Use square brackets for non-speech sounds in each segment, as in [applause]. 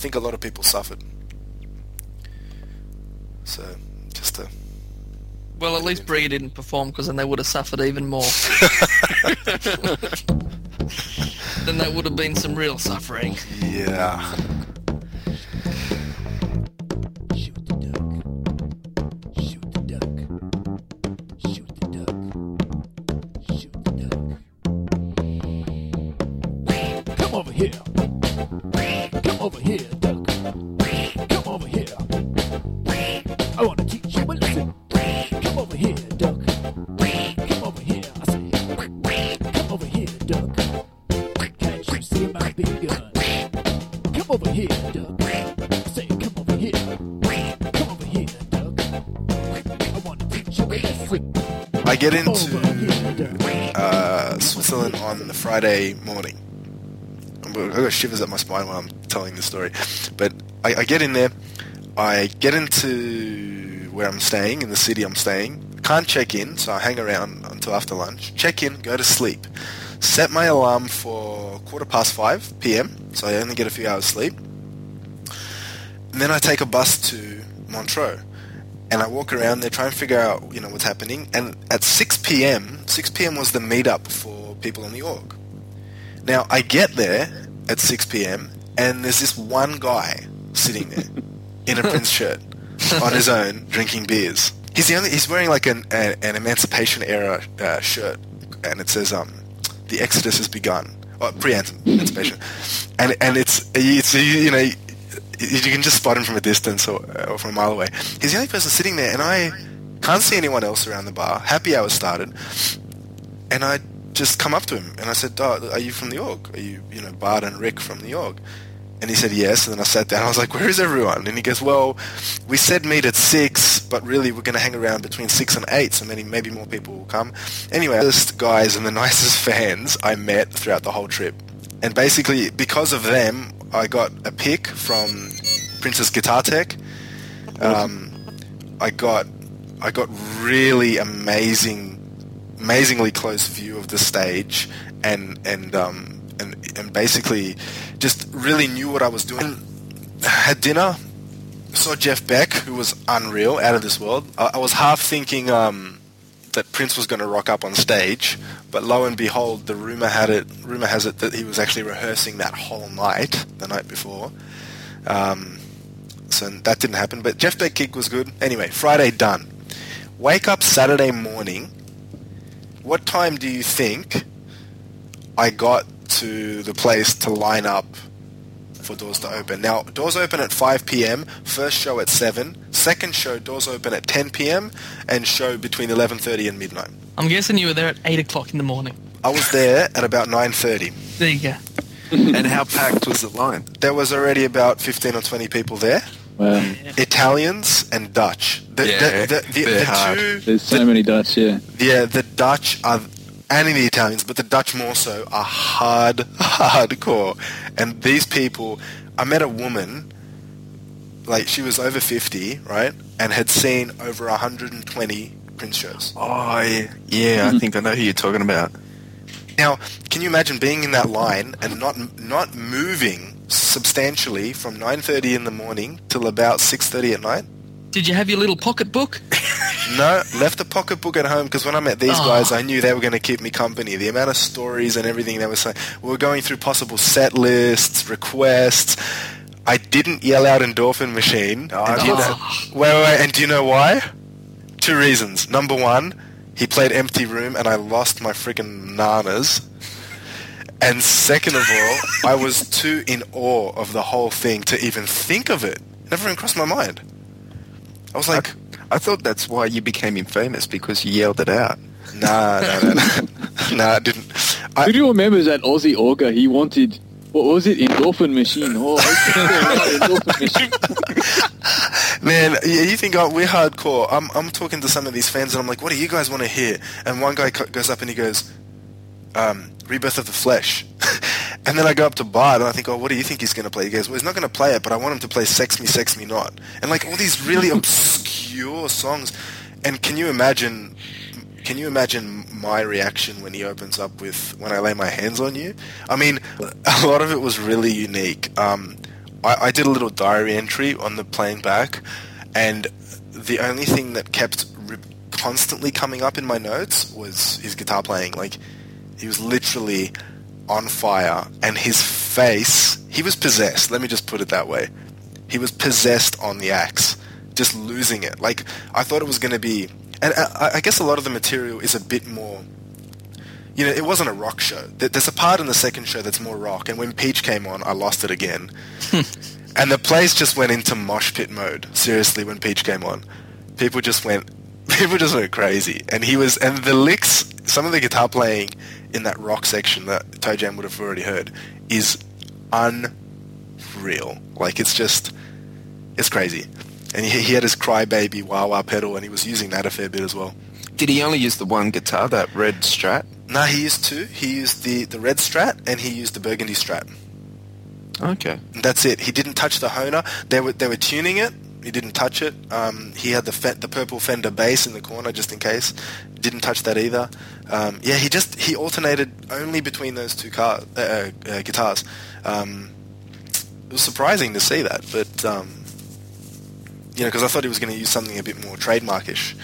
think a lot of people suffered. So, just to Well, at least Bria didn't perform because then they would have suffered even more. [laughs] [laughs] then that would have been some real suffering. yeah. Get into uh, Switzerland on the Friday morning. I got shivers up my spine when I'm telling the story. But I, I get in there. I get into where I'm staying, in the city I'm staying. Can't check in, so I hang around until after lunch. Check in, go to sleep. Set my alarm for quarter past 5 p.m., so I only get a few hours sleep. And then I take a bus to Montreux and I walk around there, try and figure out, you know, what's happening. And at 6 p.m., 6 p.m. was the meetup for people on the org. Now, I get there at 6 p.m., and there's this one guy sitting there [laughs] in a Prince shirt on his own, drinking beers. He's the only. He's wearing like an a, an Emancipation era uh, shirt, and it says, "Um, the Exodus has begun." Oh, pre-emancipation, and and it's it's you know you can just spot him from a distance or, uh, or from a mile away. He's the only person sitting there, and I can't see anyone else around the bar. Happy hour started, and I just come up to him and I said, oh, "Are you from the org? Are you, you know, Bart and Rick from the org?" And he said yes. And then I sat down. [laughs] I was like, "Where is everyone?" And he goes, "Well, we said meet at six, but really we're going to hang around between six and eight, so maybe maybe more people will come." Anyway, the guys and the [laughs] nicest fans I met throughout the whole trip, and basically because of them, I got a pick from Prince's Guitar Tech. Um, I got I got really amazing, amazingly close view of the stage, and and um, and and basically just really knew what I was doing. Had dinner, saw Jeff Beck, who was unreal, out of this world. I, I was half thinking um, that Prince was going to rock up on stage, but lo and behold, the rumor had it. Rumor has it that he was actually rehearsing that whole night, the night before. Um, so that didn't happen. But Jeff Beck gig was good. Anyway, Friday done. Wake up Saturday morning. What time do you think I got to the place to line up for doors to open? Now, doors open at 5 p.m. First show at 7. Second show, doors open at 10 p.m. and show between 11:30 and midnight. I'm guessing you were there at 8 o'clock in the morning. I was there at about 9:30. There you go. and how packed was the line? There was already about 15 or 20 people there. Wow. Italians and Dutch. The, Yeah, the, the, the, they're the hard. two, There's so many Dutch, yeah. yeah, the Dutch are, and in the Italians, but the Dutch more so are hard, [laughs] hardcore. And these people, I met a woman, like she was over 50, right, and had seen over 120 Prince shows. Oh, yeah, yeah I hmm. think I know who you're talking about. Now, can you imagine being in that line and not not moving substantially from 9:30 in the morning till about 6:30 at night? Did you have your little pocketbook? [laughs] No, left the pocketbook at home because when I met these Oh. guys, I knew they were going to keep me company. The amount of stories and everything they were saying, we were going through possible set lists, requests. I didn't yell out endorphin machine. Oh, and you know, wait, wait, wait, and do you know why? Two reasons. Number one, he played Empty Room, and I lost my freaking nanas. And second of all, [laughs] I was too in awe of the whole thing to even think of it. Never even crossed my mind. I was like, I thought that's why you became infamous because you yelled it out. Nah, nah, nah, nah. nah, [laughs] I didn't. I, Who do you remember that Aussie Auger? He wanted, what was it, endorphin machine? Oh, [laughs] endorphin machine. man, you you think oh, we're hardcore? I'm, I'm talking to some of these fans, and I'm like, what do you guys want to hear? And one guy goes up and he goes, um, Rebirth of the Flesh. [laughs] and then I go up to Bart, and I think, oh, what do you think he's going to play? He goes, well, he's not going to play it, but I want him to play Sex Me, Sex Me Not. And like all these really [laughs] obscure songs. And can you imagine? Can you imagine my reaction when he opens up with "When I Lay My Hands on You"? I mean, a lot of it was really unique. Um, I, I did a little diary entry on the plane back, and the only thing that kept re- constantly coming up in my notes was his guitar playing. Like he was literally on fire, and his face. He was possessed. Let me just put it that way. He was possessed on the axe, just losing it. Like I thought it was going to be, and I, I guess a lot of the material is a bit more you know, it wasn't a rock show. There's a part in the second show that's more rock, and when Peach came on, I lost it again. [laughs] and the place just went into mosh pit mode. Seriously, when Peach came on, people just went, [laughs] people just went crazy. And he was, and the licks, some of the guitar playing in that rock section that Toe Jam would have already heard is unreal. Like it's just, it's crazy. And he, he had his crybaby wah wah pedal, and he was using that a fair bit as well. Did he only use the one guitar, that red Strat? No, he used two. He used the, the red Strat and he used the burgundy Strat. Okay. And that's it. He didn't touch the Hohner. They were they were tuning it. He didn't touch it. Um, he had the fe- the purple Fender bass in the corner just in case. Didn't touch that either. Um, yeah, he just he alternated only between those two car, uh, uh, uh, guitars. Um, it was surprising to see that, but um, you know, because I thought he was going to use something a bit more trademarkish.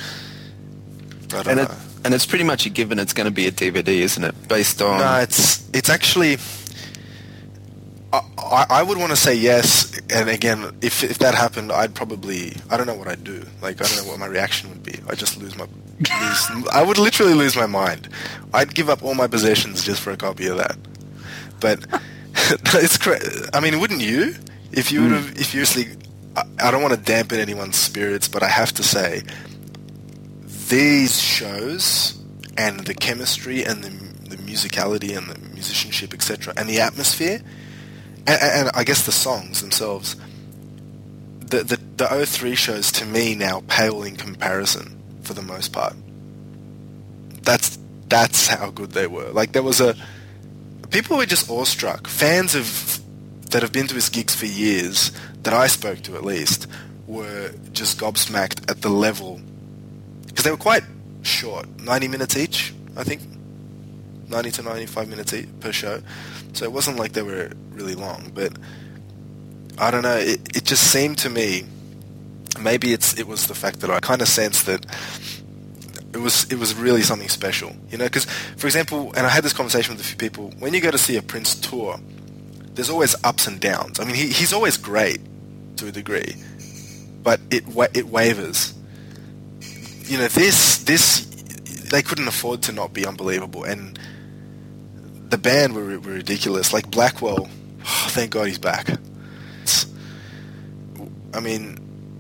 But And it, and it's pretty much a given it's going to be a DVD, isn't it? Based on... No, it's it's actually. I, I I would want to say yes, and again, if if that happened, I'd probably I don't know what I'd do. Like I don't know what my reaction would be. I'd just lose my, lose, I would literally lose my mind. I'd give up all my possessions just for a copy of that. But [laughs] it's cra- I mean, wouldn't you? If you hmm. would have, if you actually, I, I don't want to dampen anyone's spirits, but I have to say, these shows and the chemistry and the, the musicality and the musicianship, etc., and the atmosphere, and, and I guess the songs themselves, the, the the 03 shows to me now pale in comparison for the most part. That's that's how good they were. Like there was a people were just awestruck. Fans of that have been to his gigs for years, that I spoke to at least, were just gobsmacked at the level because they were quite short, 90 minutes each, I think, 90 to 95 minutes per show. So it wasn't like they were really long, but I don't know. It, it just seemed to me, maybe it's it was the fact that I kind of sensed that it was it was really something special, you know. Because, for example, and I had this conversation with a few people. When you go to see a Prince tour, there's always ups and downs. I mean, he, he's always great to a degree, but it it wavers. You know, this this they couldn't afford to not be unbelievable, and the band were, were ridiculous. Like Blackwell, oh, [sighs] thank God he's back. It's, I mean,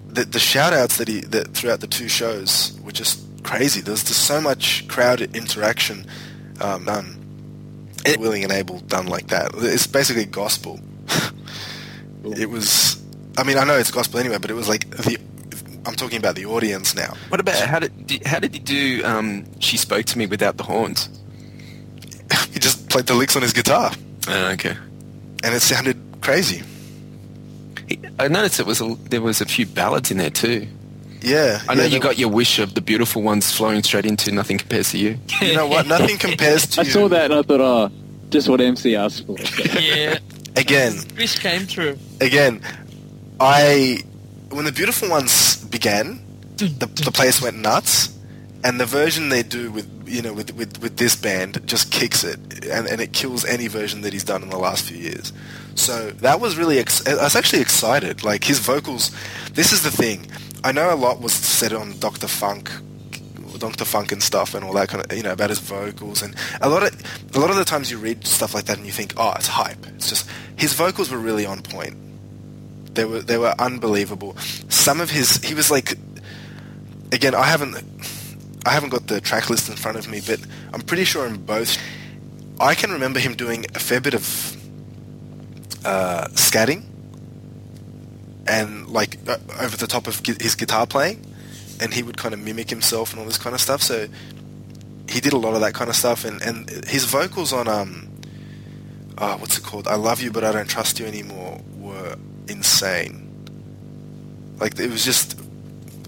the the shout outs that he that throughout the two shows were just crazy. There's just so much crowd interaction um, done, it, willing and able done like that. It's basically gospel. [laughs] it was. I mean, I know it's gospel anyway, but it was like the. I'm talking about the audience now. What about, how did, did- how did he do um, She Spoke to Me without the horns? He just played the licks on his guitar, Oh, okay. and it sounded crazy. I noticed it was a, there was a few ballads in there too. Yeah, I know yeah, you got your wish of the beautiful ones flowing straight into Nothing Compares to You. You know what? Nothing [laughs] compares to I you. saw that and I thought, oh, just what MC asked for. [laughs] Yeah, again. this came through. again, I when the beautiful ones began, the, the place went nuts, and the version they do with you know with with, with this band just kicks it, and, and it kills any version that he's done in the last few years. So that was really ex- I was actually excited. Like his vocals, this is the thing. I know a lot was said on Doctor Funk. Dr. Funk and stuff and all that kind of you know about his vocals and a lot of a lot of the times you read stuff like that and you think oh it's hype it's just his vocals were really on point they were they were unbelievable. Some of his he was like again I haven't I haven't got the track list in front of me, but I'm pretty sure in both I can remember him doing a fair bit of uh, scatting and like uh, over the top of gu- his guitar playing, and he would kind of mimic himself and all this kind of stuff. So he did a lot of that kind of stuff, and and his vocals on um uh, what's it called? I love you, but I don't trust you anymore. Were insane. Like it was just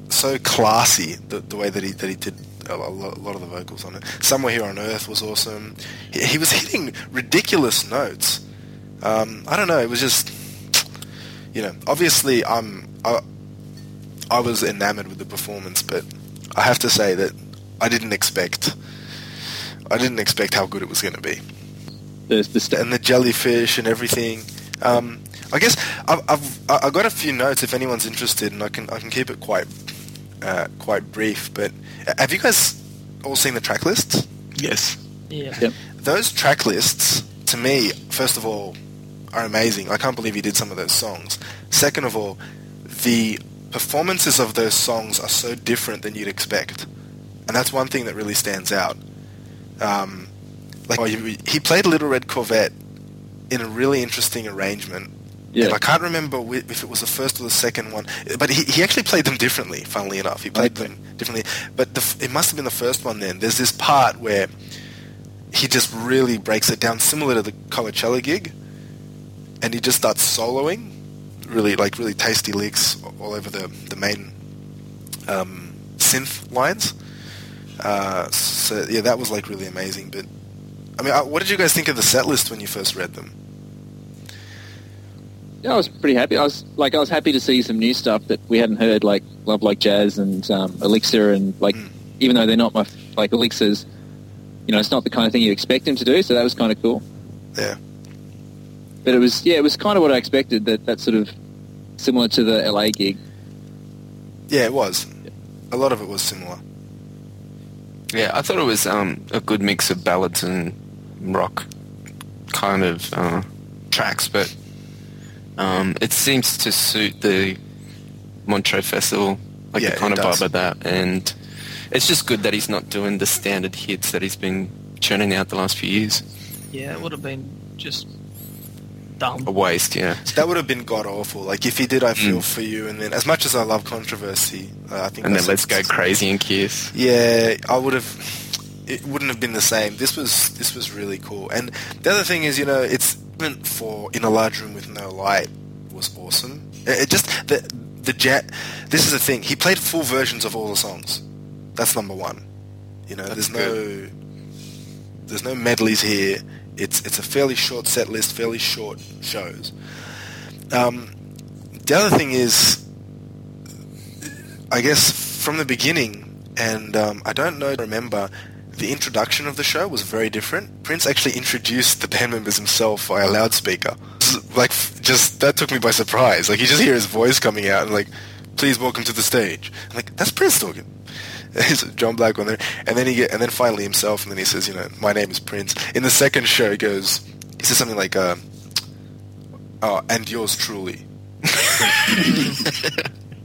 so classy the, the way that he that he did a lot, a lot of the vocals on it. Somewhere here on Earth was awesome. He, he was hitting ridiculous notes. Um, I don't know. It was just you know, obviously I'm I, I was enamored with the performance, but I have to say that I didn't expect I didn't expect how good it was going to be, The, the st- and the jellyfish and everything. Um, I guess I've, I've I- got a few notes if anyone's interested, and I can I can keep it quite uh, quite brief. But uh, have you guys all seen the track lists? Yes. Yeah. Yep. those track lists to me first of all are amazing i can't believe he did some of those songs second of all the performances of those songs are so different than you'd expect and that's one thing that really stands out um, like oh, he he played little red corvette in a really interesting arrangement yeah. and I can't remember if it was the first or the second one, but he, he actually played them differently. Funnily enough, he played Okay. them differently. But the, it must have been the first one. Then there's this part where he just really breaks it down, similar to the Coachella gig, and he just starts soloing, really like really tasty licks all over the the main um, synth lines. Uh, so yeah, that was like really amazing. But I mean, uh, what did you guys think of the set list when you first read them? Yeah, I was pretty happy. I was like, I was happy to see some new stuff that we hadn't heard, like Love Like Jazz and um, Elixir, and like, Mm. even though they're not my like Elixir's, you know, it's not the kind of thing you expect him to do. So that was kind of cool. Yeah. But it was, yeah, it was kind of what I expected. That that sort of similar to the LA gig. Yeah, it was. A lot of it was similar. Yeah, I thought it was um, a good mix of ballads and rock kind of uh, tracks, but um, it seems to suit the Montreux Festival, like Yeah, the kind of does. vibe of that. And it's just good that he's not doing the standard hits that he's been churning out the last few years. Yeah, it would have been just dumb. A waste, yeah. That would have been god awful. Like if he did "I Feel Mm. for You," and then as much as I love controversy, uh, I think And then Let's Go Crazy and Kiss. Yeah, I would have. It wouldn't have been the same. This was this was really cool. And the other thing is, you know, it's even for in a large room with no light was awesome. It, it just the the jet. This is the thing. He played full versions of all the songs. That's number one. You know, That's there's no there's no medleys here. It's it's a fairly short set list, fairly short shows. Um, the other thing is, I guess from the beginning, and um, I don't know, remember, the introduction of the show was very different. Prince actually introduced the band members himself via loudspeaker. Like, just that took me by surprise. Like, you just hear his voice coming out and like, "Please welcome to the stage." I'm like, that's Prince talking. [laughs] John Blackwell there, and then he get, and then finally himself, and then he says, "You know, my name is Prince." In the second show, he goes, he says something like, uh, "Oh, and yours truly, [laughs]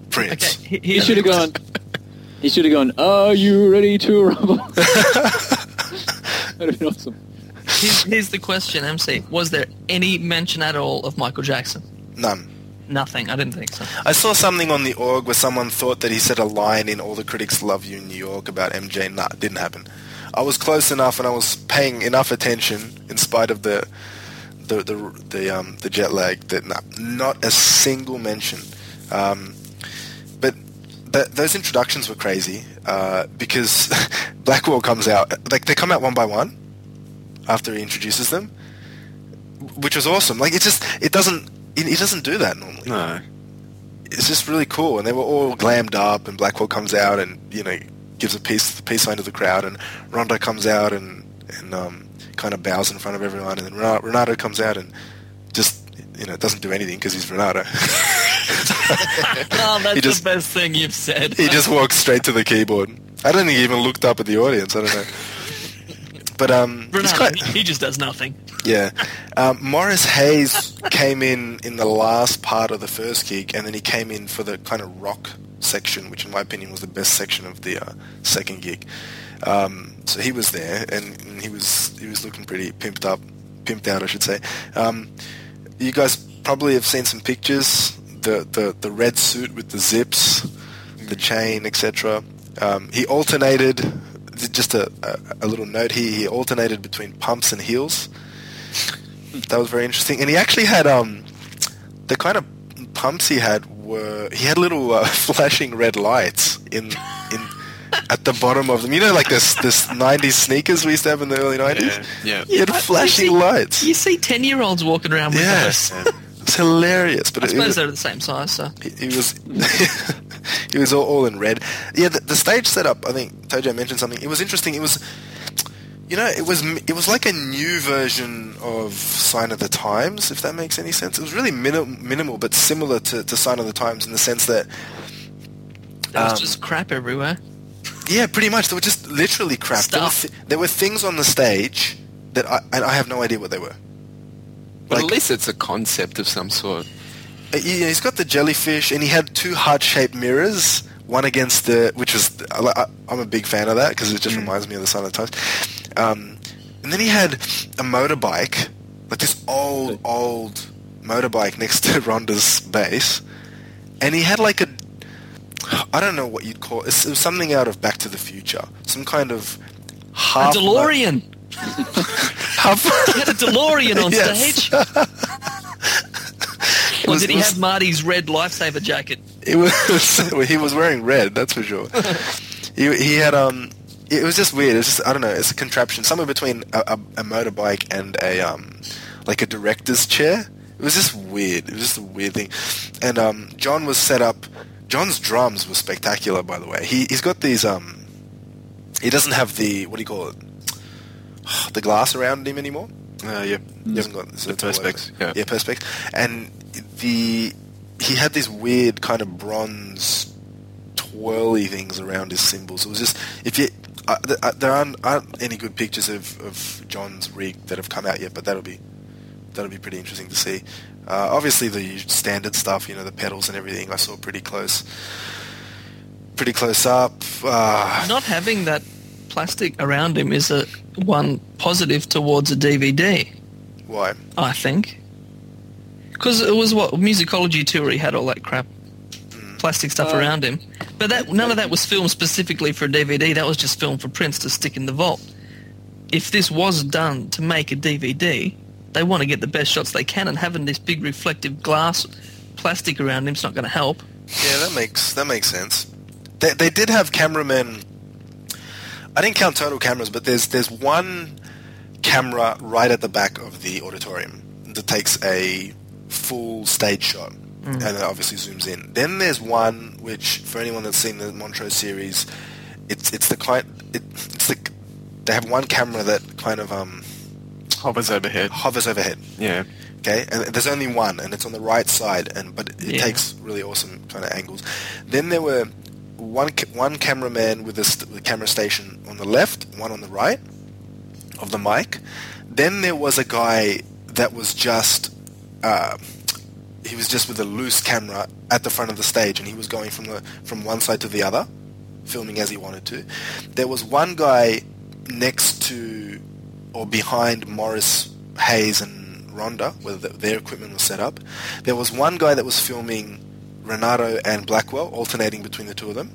Prince." Okay, He he should have gone. He should have gone. Are you ready to [laughs] rumble? [laughs] That'd have been awesome. Here's, here's the question, MC. Was there any mention at all of Michael Jackson? None. Nothing. I didn't think so. I saw something on the org where someone thought that he said a line in All the Critics Love You in New York about MJ. Nah, it didn't happen. I was close enough and I was paying enough attention in spite of the the the the, um, the jet lag that nah, not a single mention. Um, but th- those introductions were crazy uh, because [laughs] Blackwell comes out like they come out one by one after he introduces them, which was awesome. Like it just it doesn't he he doesn't do that normally No. it's just really cool. And they were all glammed up, and Blackwell comes out and you know gives a peace peace sign to the crowd, and Rhonda comes out and and um, kind of bows in front of everyone, and then Renato comes out and just you know it doesn't do anything because he's Renato. [laughs] Oh, that's He just- the best thing you've said. he just walks straight to the keyboard. I don't think he even looked up at the audience. I don't know. [laughs] But um, Renato, quite, he, he just does nothing. Yeah. Um, Morris Hayes came in in the last part of the first gig, and then he came in for the kind of rock section, which in my opinion was the best section of the uh, second gig. Um, so he was there, and, and he was he was looking pretty pimped up, pimped out, I should say. Um, you guys probably have seen some pictures. The the, the red suit with the zips, the chain, etc. Um, he alternated. Just a, a, a little note here. He alternated between pumps and heels that was very interesting. And he actually had um, the kind of pumps he had were he had little uh, [laughs] flashing red lights in in at the bottom of them. You know, like this this [laughs] '90s sneakers we used to have in the early '90s. Yeah. He had I- flashing you see- lights. You see ten-year-olds walking around with Yes. those. was hilarious. But I it, it suppose was, they're the same size, so. he, he was [laughs] he was all, all in red. Yeah, the, the stage setup. I think Tojo mentioned something. It was interesting. It was you know it was it was like a new version of Sign of the Times, if that makes any sense. It was really minim- minimal, but similar to, to Sign of the Times in the sense that There was Um, just crap everywhere. Yeah, pretty much they were just literally crap. There were, th- there were things on the stage that I and I have no idea what they were. But Like- at least it's a concept of some sort. Uh, yeah, he's got the jellyfish, and he had two heart-shaped mirrors. One against the, which was, I I'm a big fan of that because it just reminds me of the Sign of the Times. Um, and then he had a motorbike, like this old, old motorbike next to [laughs] Rhonda's bass, and he had like a, I don't know what you'd call it. It was something out of Back to the Future, some kind of A half DeLorean! [laughs] half, He had a DeLorean on Yes. stage! [laughs] Or was- did he was- have Marty's red lifesaver jacket? It was [laughs] he was wearing red, that's for sure. he he had um it was just weird. It's just I don't know. It's a contraption somewhere between a, a, a motorbike and a um like a director's chair. It was just weird. It was just a weird thing. And um John was set up. John's drums were spectacular, by the way. He he's got these um he doesn't have the what do you call it [sighs] the glass around him anymore. Uh, yeah. He hasn't got The perspex, yeah. yeah, perspex, and the he had these weird kind of bronze twirly things around his cymbals. It was just if you uh, uh, there aren't, aren't any good pictures of, of John's rig that have come out yet, but that'll be that'll be pretty interesting to see. Uh, obviously, the standard stuff, you know, the pedals and everything, I saw pretty close, pretty close up. Uh, Not having that plastic around him is a one positive towards a DVD, why? I think. Because it was what musicology tour he had all that crap, plastic stuff Uh, around him. But that none of that was filmed specifically for a DVD. That was just filmed for Prince to stick in the vault. If this was done to make a DVD, they want to get the best shots they can, and having this big reflective glass plastic around him's not going to help. Yeah, that makes that makes sense. They they did have cameramen. I didn't count total cameras, but there's there's one camera right at the back of the auditorium that takes a full stage shot, and it obviously zooms in. Then there's one which, for anyone that's seen the Montreux series, it's it's the kind it, it's the they have one camera that kind of um Hovers overhead. hovers overhead. Yeah. Okay, and there's only one, and it's on the right side, and but it Yeah. takes really awesome kind of angles. Then there were one ca- one cameraman with a st- with camera station on the left, one on the right of the mic. Then there was a guy that was just uh, he was just with a loose camera at the front of the stage, and he was going from the from one side to the other, filming as he wanted to. There was one guy next to or behind Morris Hayes and Rhonda, where the, their equipment was set up. There was one guy that was filming Renato and Blackwell, alternating between the two of them.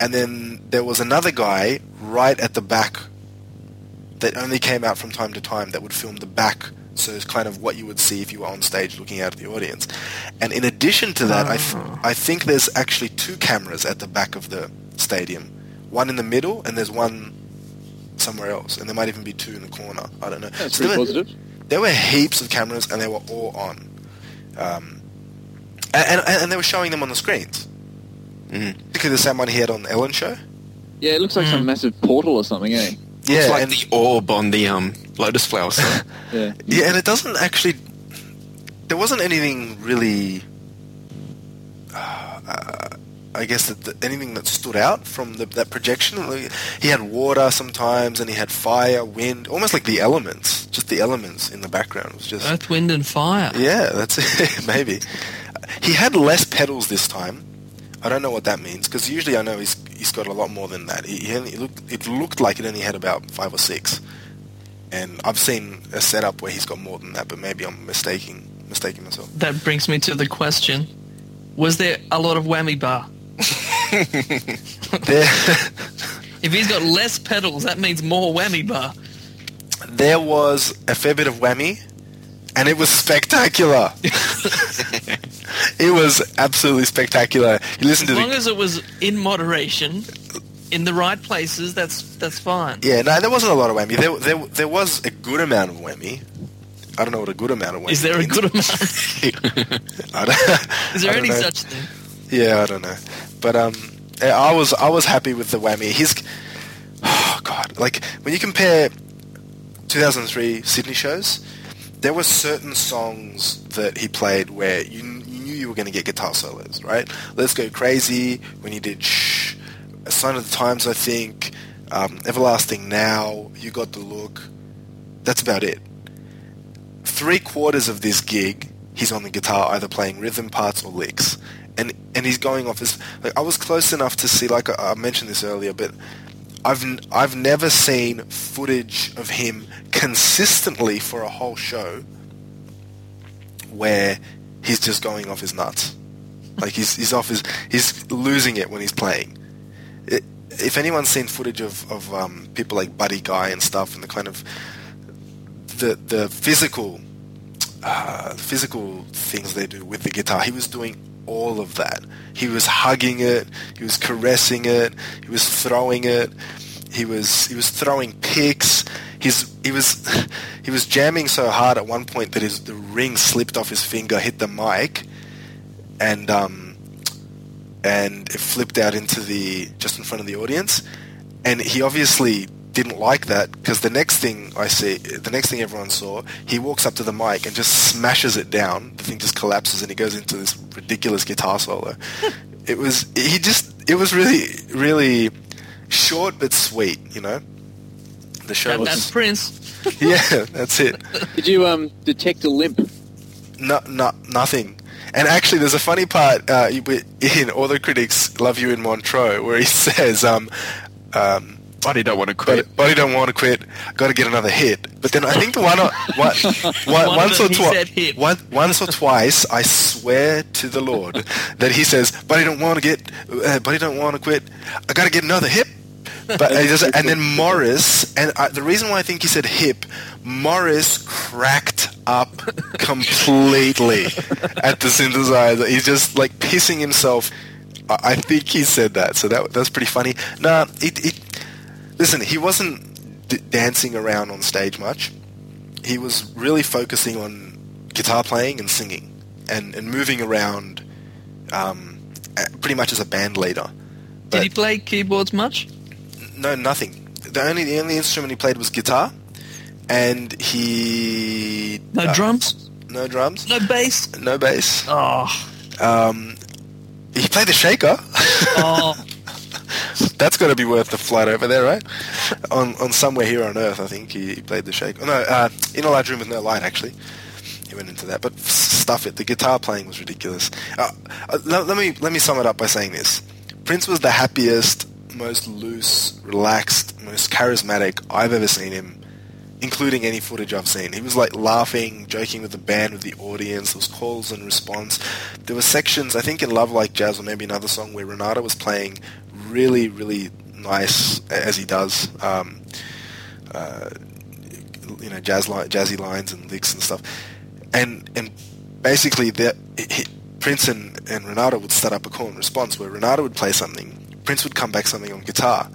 And then there was another guy right at the back that only came out from time to time that would film the back. So it's kind of what you would see if you were on stage looking out at the audience. And in addition to that, I, th- Ah. I think there's actually two cameras at the back of the stadium. One in the middle, and there's one somewhere else. And there might even be two in the corner. I don't know. That's So there pretty were- positive. there were heaps of cameras and they were all on. Um, and, and, and they were showing them on the screens. Mhm. Particularly the same one he had on Ellen show. Yeah, it looks like some Mm. massive portal or something, eh? Yeah, it's like and, the orb on the um, lotus flower [laughs] side. Yeah. yeah, and it doesn't actually. There wasn't anything really. Uh, I guess that that anything that stood out from the, that projection. He had water sometimes, and he had fire, wind, almost like the elements. Just the elements in the background. Was just Earth, wind, and fire. Yeah, that's [laughs] it. Maybe. He had less pedals this time. I don't know what that means because usually I know he's he's got a lot more than that. He, he only, it looked it looked like it only had about five or six, and I've seen a setup where he's got more than that. But maybe I'm mistaking mistaking myself. That brings me to the question: Was there a lot of whammy bar? There, If he's got less pedals, that means more whammy bar. there was a fair bit of whammy, and it was spectacular. [laughs] it was absolutely spectacular. You listen As to long the as it was in moderation, in the right places, that's that's fine. Yeah, no, there wasn't a lot of whammy. There, there, there was a good amount of whammy. I don't know what a good amount of whammy Is there a good amount? [laughs] I don't, Is there I don't any know. such thing? Yeah, I don't know, but um, I was I was happy with the whammy. His, [sighs] oh god, like when you compare 2003 Sydney shows, there were certain songs that he played where you, you knew you were going to get guitar solos, right? Let's Go Crazy when he did Shh, A Sign of the Times, I think, um, Everlasting Now, You Got the Look. That's about it. Three quarters of this gig, he's on the guitar, either playing rhythm parts or licks, and and he's going off his. Like, I was close enough to see, like I, I mentioned this earlier, but I've I've never seen footage of him consistently for a whole show where he's just going off his nuts. Like he's he's off his he's losing it when he's playing. It, if anyone's seen footage of of um, people like Buddy Guy and stuff, and the kind of the the physical uh, physical things they do with the guitar, he was doing all of that. He was hugging it, he was caressing it, he was throwing it, he was he was throwing picks. He's he was [laughs] he was jamming so hard at one point that his the ring slipped off his finger, hit the mic, and um and it flipped out into the just in front of the audience. And he obviously didn't like that because the next thing I see, the next thing everyone saw, he walks up to the mic and just smashes it down. The thing just collapses and he goes into this ridiculous guitar solo. [laughs] it was he just it was really really short but sweet, you know. The show That, was that's Prince. [laughs] yeah, that's it. Did you um detect a limp? No, no, nothing. And actually, there's a funny part uh, in All the Critics Love You in Montreux where he [laughs] says, um, um, Buddy don't want to quit. he don't want to quit. Got to get another hit. But then I think one, or, one, [laughs] one, One once, or them he twi- one, once or twice, I swear to the Lord that he says, "But he don't want to get, uh, he don't want to quit. I got to get another hip." But and then Morris, and I, the reason why I think he said hip, Morris cracked up completely at the synthesizer. He's just like pissing himself. I, I think he said that, so that that's pretty funny. Nah, it, it listen, he wasn't d- dancing around on stage much. He was really focusing on guitar playing and singing, and, and moving around, um, pretty much as a band leader. Did he play keyboards much? No, nothing. The only the only instrument he played was guitar, and he No uh, drums? no drums, No bass? no bass. Oh, Um, he played the shaker. [laughs] oh, That's got to be worth the flight over there, right? on on somewhere here on Earth, I think he, he played the shaker. No, uh, in a large room with no light, actually. He went into that, but stuff it. The guitar playing was ridiculous. Uh, uh, let, let me let me sum it up by saying this: Prince was the happiest, most loose, relaxed, most charismatic I've ever seen him, including any footage I've seen. He was like laughing, joking with the band, with the audience. There was calls and response. There were sections, I think, in Love Like Jazz or maybe another song where Renato was playing really, really nice as he does. Um, uh, you know, jazz li- jazzy lines and licks and stuff, and and basically the he, Prince and, and Renato would start up a call and response where Renato would play something, Prince would come back something on guitar,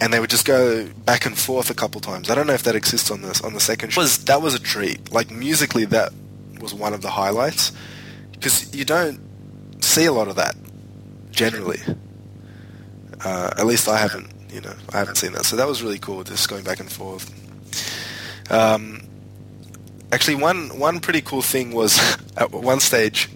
and they would just go back and forth a couple times. I don't know if that exists on this on the second. Was that was a treat? Like musically, that was one of the highlights because you don't see a lot of that generally. Uh, at least I haven't, you know, I haven't seen that. So that was really cool, just going back and forth. Um, actually, one one pretty cool thing was [laughs] at one stage,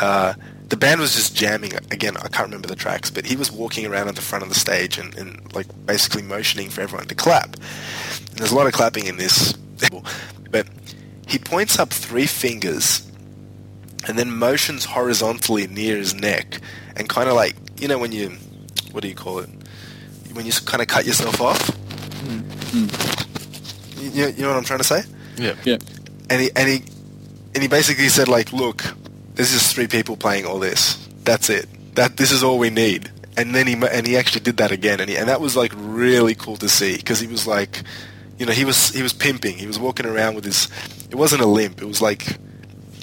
uh, the band was just jamming. Again, I can't remember the tracks, but he was walking around at the front of the stage and, and like basically motioning for everyone to clap. And there's a lot of clapping in this, but he points up three fingers and then motions horizontally near his neck and kind of like you know when you what do you call it? When you kind of cut yourself off? Hmm. You, you know what i'm trying to say? Yeah. Yeah. and he and he and he basically said like look there's just three people playing all this. That's it. That this is all we need. And then he and he actually did that again and he, and that was like really cool to see because he was like you know he was he was pimping. He was walking around with his it wasn't a limp. It was like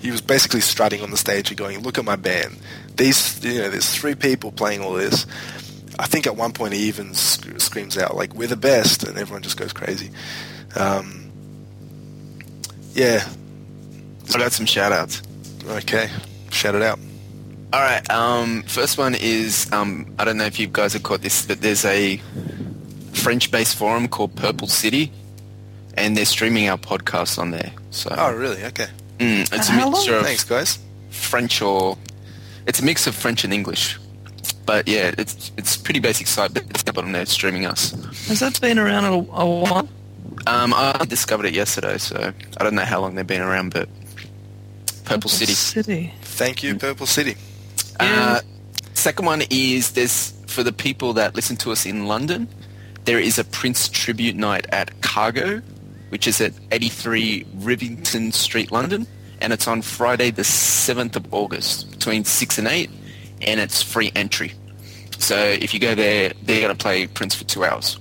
he was basically strutting on the stage and going look at my band. These you know there's three people playing all this I think at one point he even sc- screams out like "We're the best," and everyone just goes crazy. Um, Yeah. I got some shout outs. Okay. Shout it out. All right. Um, first one is um, I don't know if you guys have caught this, but there's a French-based forum called Purple City, and they're streaming our podcast on there. So Oh, really? Okay. mm, it's a How long? mixture of Thanks, guys. French or it's a mix of French and English. But yeah, it's it's pretty basic site, but it's on there streaming us. Has that been around a, a while? Um, I discovered it yesterday, so I don't know how long they've been around, but Purple City. City. Thank you, Purple City. Uh, second one is there's for the people that listen to us in London, there is a Prince tribute night at Cargo, which is at 83 Rivington Street, London, and it's on Friday the 7th of August between 6 and 8, and it's free entry. So if you go there, they're going to play Prince for two hours.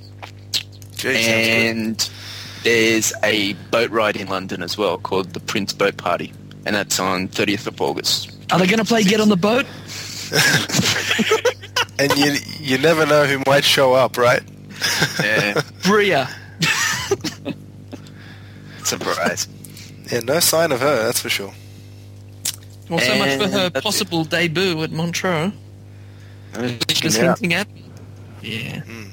Gee, sounds And there's a boat ride in London as well called the Prince Boat Party, and that's on 30th of August. Are they going to play Get on the Boat? [laughs] And you you never know who might show up, right? Yeah, [laughs] Bria. [laughs] surprise. Yeah, no sign of her, that's for sure. Well, so much for her that's it. possible debut at Montreux. Just Yeah. hinting at. Yeah. Hmm.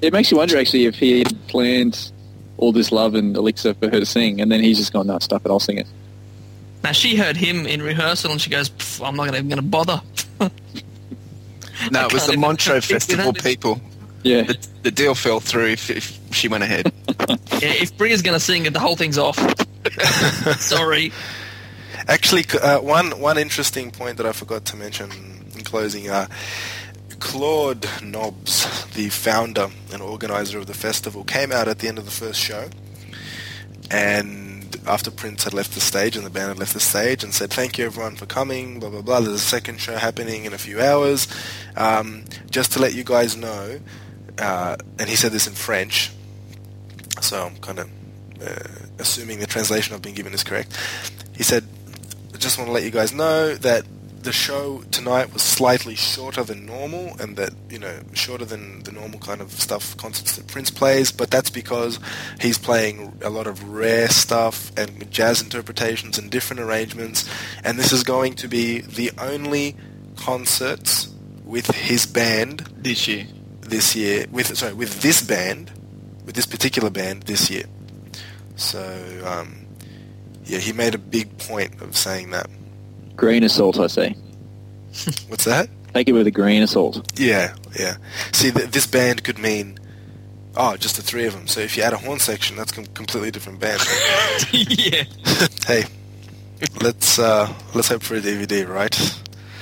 It makes you wonder actually if he had planned all this love and elixir for her to sing, and then he's just gone, no, stuff it, I'll sing it. Now she heard him in rehearsal and she goes, "I'm not even going to bother." [laughs] No, I it was the Montreux Festival people. Yeah. The, the deal fell through if, if she went ahead. [laughs] yeah, if Bria's going to sing it, the whole thing's off. [laughs] Sorry. Actually, uh, one one interesting point that I forgot to mention in closing. Uh, Claude Nobs, the founder and organizer of the festival, came out at the end of the first show, and after Prince had left the stage and the band had left the stage, and said, "Thank you everyone for coming." Blah blah blah. There's a second show happening in a few hours. Um, just to let you guys know, uh, and he said this in French, so I'm kind of uh, assuming the translation I've been given is correct. He said, just want to let you guys know that the show tonight was slightly shorter than normal and that, you know, shorter than the normal kind of stuff, concerts that Prince plays, but that's because he's playing a lot of rare stuff and jazz interpretations and different arrangements, and this is going to be the only concerts with his band This year. this year with sorry with this band with this particular band this year so um, yeah he made a big point of saying that Grain of salt, I say. what's that Take it with a grain of salt. yeah yeah see th- this band could mean oh just the three of them so if you add a horn section that's a com- completely different band [laughs] yeah. [laughs] hey let's uh let's hope for a dvd right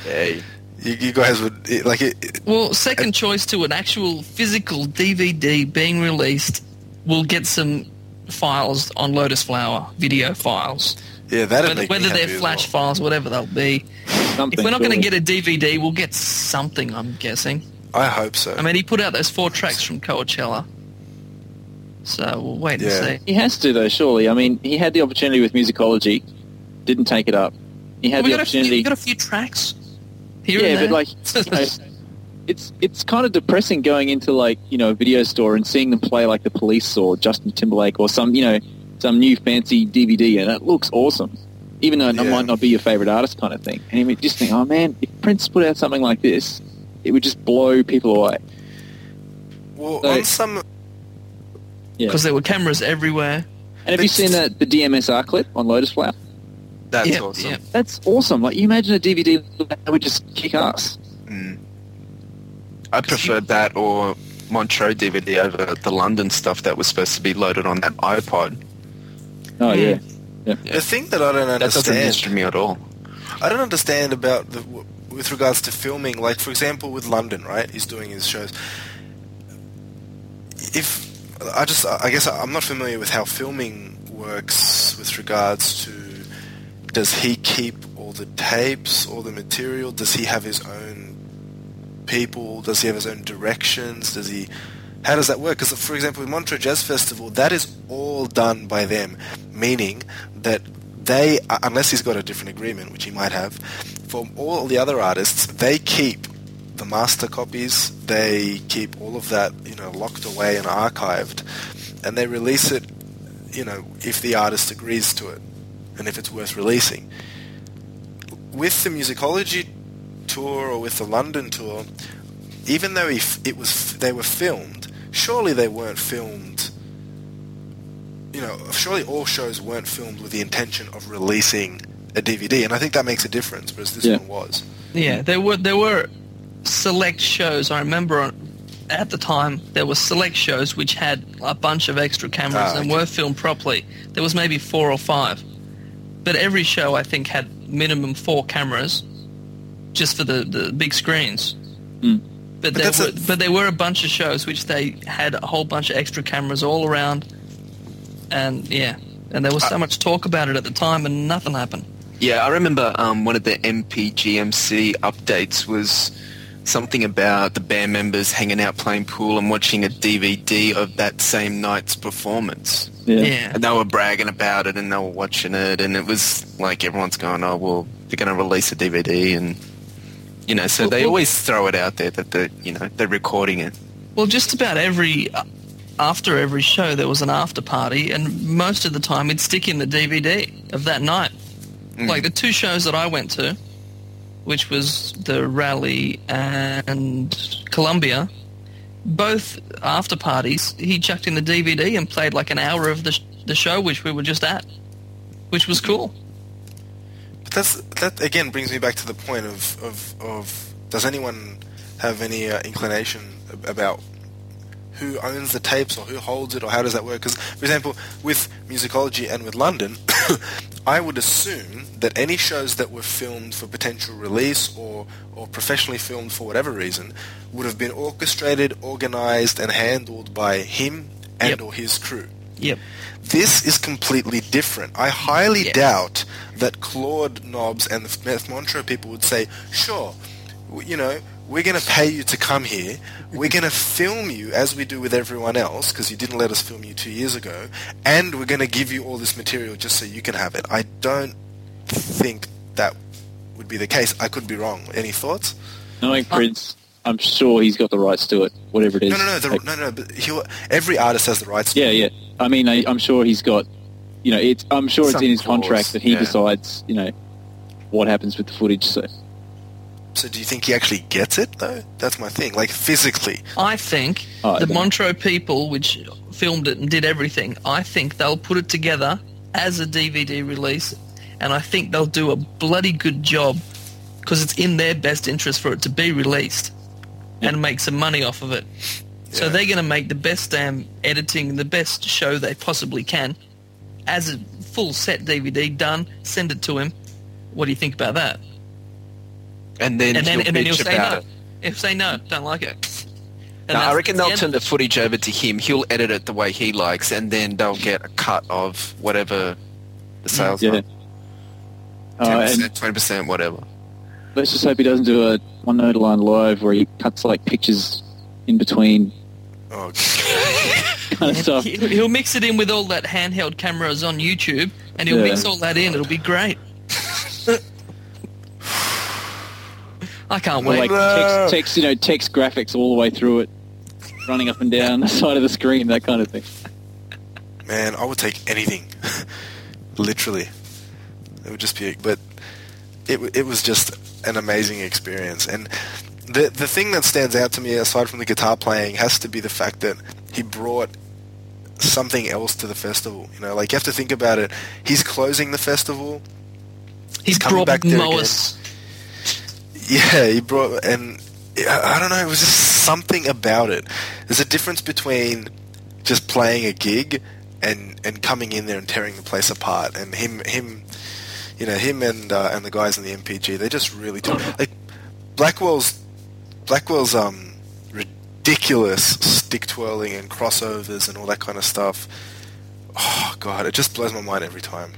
Hey. you, you guys would it, like it, it- Well, second choice to an actual physical DVD being released will get some files on Lotus Flower, video files. yeah that'd Whether, make me whether they're happy flash well. files, whatever they'll be. Something If we're not going to get a DVD, we'll get something, I'm guessing. i hope so I mean, he put out those four tracks from Coachella. So we'll wait Yeah. and see. He has to, though, surely. I mean, he had the opportunity with musicology, didn't take it up. He had we the got a, few, we got a few tracks here yeah, and there. but like, you [laughs] know, it's it's kind of depressing going into like you know a video store and seeing them play like the Police or Justin Timberlake or some you know some new fancy DVD and it looks awesome, even though it Yeah. might not be your favorite artist kind of thing. And you just think, oh man, if Prince put out something like this, it would just blow people away. well So- on some Yeah. because there were cameras everywhere. And have you seen that the DMSR clip on Lotus Flower? That's Yeah, awesome. yeah. That's awesome. Like you imagine a DVD that would just kick ass. Mm. I preferred that or Montreux DVD over the London stuff that was supposed to be loaded on that iPod. Oh Mm. yeah. the thing that i don't That doesn't understand interest me at all. I don't understand about the with regards to filming. Like for example, with London, right? He's doing his shows. If I just, I guess I'm not familiar with how filming works with regards to. Does he keep all the tapes, all the material? Does he have his own people? Does he have his own directions? Does he? How does that work? Because, for example, with Montreux Jazz Festival, that is all done by them, meaning that they, unless he's got a different agreement, which he might have, for all the other artists, they keep the master copies, they keep all of that, you know, locked away and archived, and they release it, you know, if the artist agrees to it and if it's worth releasing. With the musicology tour or with the London tour, even though if it was they were filmed, surely they weren't filmed. You know, surely all shows weren't filmed with the intention of releasing a DVD, and I think that makes a difference. Whereas this Yeah. one was. Yeah, there were there were select shows. I remember at the time there were select shows which had a bunch of extra cameras Ah, and okay. were filmed properly. There was maybe four or five, but every show I think had minimum four cameras, just for the, the big screens. Mm. But, But there were, a- but there were a bunch of shows which they had a whole bunch of extra cameras all around, and yeah, and there was Uh, so much talk about it at the time, and nothing happened. Yeah, I remember um, one of the NPGMC updates was something about the band members hanging out playing pool and watching a DVD of that same night's performance. Yeah. yeah. And they were bragging about it and they were watching it and it was like everyone's going, oh, well, they're going to release a DVD and, you know, so they Well- always throw it out there that they're, you know, they're recording it. Well, just about every uh, after every show there was an after party, and most of the time it'd stick in the DVD of that night. Like the two shows that I went to, which was the Rally and Columbia, both after parties, he chucked in the DVD and played like an hour of the sh- the show, which we were just at, which was cool. But that's that again brings me back to the point of of, of does anyone have any uh, inclination about who owns the tapes or who holds it or how does that work? Because, for example, with musicology and with London, [coughs] I would assume that any shows that were filmed for potential release or or professionally filmed for whatever reason would have been orchestrated, organized, and handled by him and Yep. or his crew. Yep. This is completely different. I highly doubt that Claude Nobs and the Meth Montreux people would say, sure, you know, we're going to pay you to come here. We're going [laughs] to film you as we do with everyone else because you didn't let us film you two years ago. And we're going to give you all this material just so you can have it. I don't think that would be the case. I could be wrong. Any thoughts? Knowing Prince, I'm sure he's got the rights to it, whatever it is. No, no, no. The, Like, no, no. But he'll, every artist has the rights to yeah, yeah. I mean, I, I'm sure he's got, you know, it's. I'm sure it's in his clause, contract that he yeah. decides, you know, what happens with the footage. So So do you think he actually gets it, though? That's my thing. Like, physically. I think Oh, the don't. Montreux people, which filmed it and did everything, I think they'll put it together as a DVD release, and I think they'll do a bloody good job because it's in their best interest for it to be released and make some money off of it. So they're going to make the best damn editing, the best show they possibly can, as a full set DVD done. Send it to him. What do you think about that? And then And then, he'll and then he'll say about no. it. If say no, don't like it. And No, I reckon they'll end. turn the footage over to him. He'll edit it the way he likes, and then they'll get a cut of whatever the sales yeah. are. Uh, Ten and percent, twenty percent, whatever. let's just hope he doesn't do a one note line live where he cuts like pictures in between Oh, [laughs] kind of stuff. He- He'll mix it in with all that handheld cameras on YouTube, and he'll Yeah. mix all that in. It'll be great. I can't wait. like text, text, you know, text graphics all the way through it, running up and down the side of the screen, that kind of thing. Man, I would take anything. [laughs] Literally. It would just be, but it, it was just an amazing experience. And the, the thing that stands out to me, aside from the guitar playing, has to be the fact that he brought something else to the festival. You know, like you have to think about it. He's closing the festival. he he's coming brought back there Moas. Yeah, he brought, and I, I don't know, it was just something about it. There's a difference between just playing a gig and and coming in there and tearing the place apart. And him, him, you know, him and uh, and the guys in the NPG, they just really took like Blackwell's Blackwell's um ridiculous stick twirling and crossovers and all that kind of stuff. Oh god, it just blows my mind every time.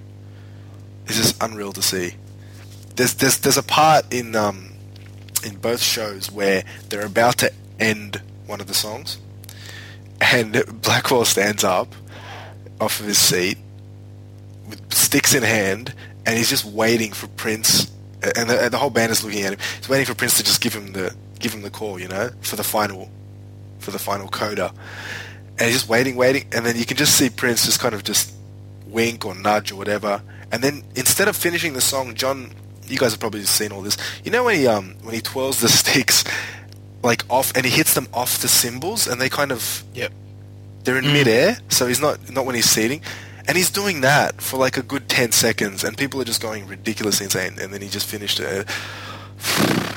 It's just unreal to see. There's there's there's a part in um in both shows where they're about to end one of the songs, and [laughs] Blackwell stands up off of his seat with sticks in hand, and he's just waiting for Prince, and the, the whole band is looking at him. He's waiting for Prince to just give him the give him the call, you know, for the final for the final coda, and he's just waiting, waiting, and then you can just see Prince just kind of just wink or nudge or whatever. And then instead of finishing the song, John, you guys have probably seen all this. You know when he um when he twirls the [laughs] sticks like off and he hits them off the cymbals and they kind of Yep. they're in midair, so he's not not when he's seating. And he's doing that for like a good ten seconds, and people are just going ridiculously insane. And then he just finished it.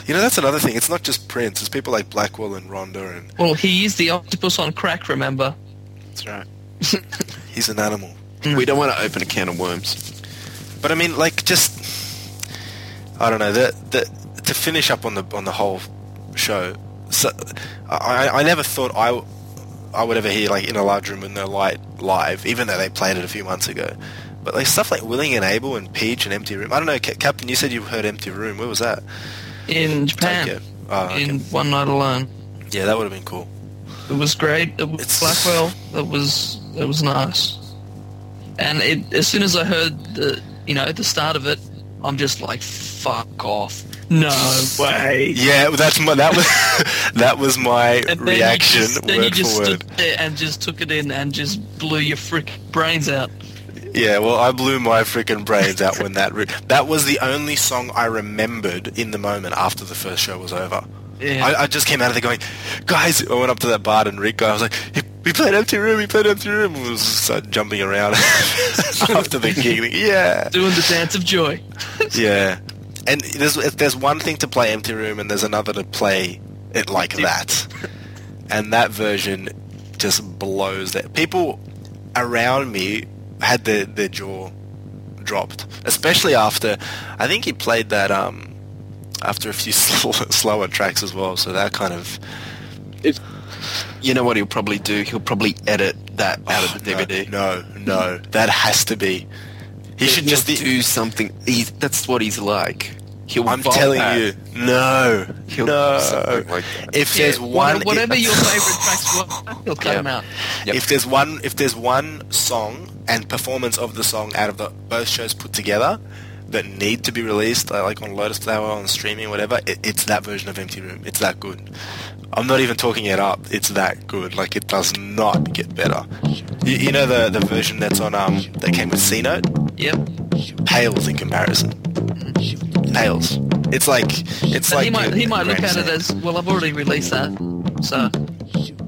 You know, that's another thing. It's not just Prince. It's people like Blackwell and Rhonda, and Well, he is the octopus on crack, remember? That's right. [laughs] he's an animal. We don't want to open a can of worms. But I mean, like, just I don't know. The the to finish up on the on the whole show. So I I never thought I I would ever hear like in a large room with no light live, even though they played it a few months ago. But like stuff like Willing and Able and Peach and Empty Room. I don't know, Captain. You said you heard Empty Room. Where was that? In Japan. Oh, okay. In One Nite Alone. Yeah, that would have been cool. It was great. It was It's- Blackwell. It was it was nice. And it, as soon as I heard the you know the start of it, I'm just like fuck off. No way. Yeah, that's my that was [laughs] that was my reaction, you just, then you word just for word. stood there and just took it in and just blew your frick brains out. Yeah, well, I blew my freaking brains out when that. Re- that was the only song I remembered in the moment after the first show was over. Yeah. I, I just came out of there going, guys. I went up to that Bart and Rick guy. I was like, "He- we played Empty Room. We played Empty Room. And we just started jumping around [laughs] after the gig. Yeah, Doing the dance of joy. yeah. And there's there's one thing to play Empty Room, and there's another to play it like that. And that version just blows that. People around me had their, their jaw dropped, especially after I think he played that um after a few [laughs] sl- slower tracks as well. So that kind of It's You know what he'll probably do? He'll probably edit that out of the Oh, no, DVD. No, no, that has to be. He should just do something. He's, that's what he's like. He'll I'm telling that. you, no, He'll no. do like. If there's one, what- whatever your favorite [laughs] tracks were, he'll cut Yeah. them out. Yep. if there's one, if there's one song and performance of the song out of the both shows put together that need to be released, uh, like on Lotusflow3r on streaming, whatever, it, it's that version of Empty Room. It's that good. I'm not even talking it up. It's that good. Like it does not get better. You, you know the the version that's on um that came with C Note Yep. pales in comparison. Pales. It's like it's And like he might he might look at it as well. I've already released that, so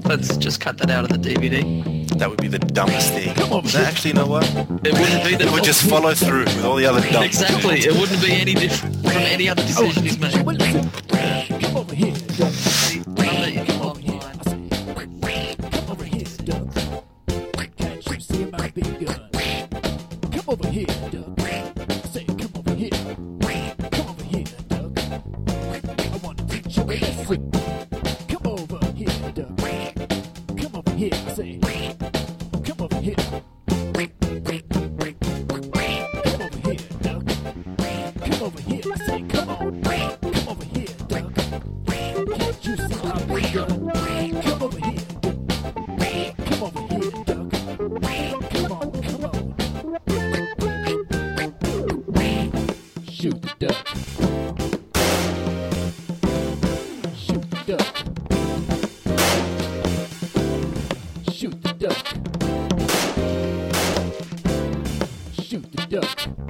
let's just cut that out of the DVD. That would be the dumbest thing. Come on, But actually, you know what? It wouldn't be It would just follow through with all the other dumb. exactly. It wouldn't be any different from any other oh, decision to he's teach you a made. Shoot the duck. Shoot the duck.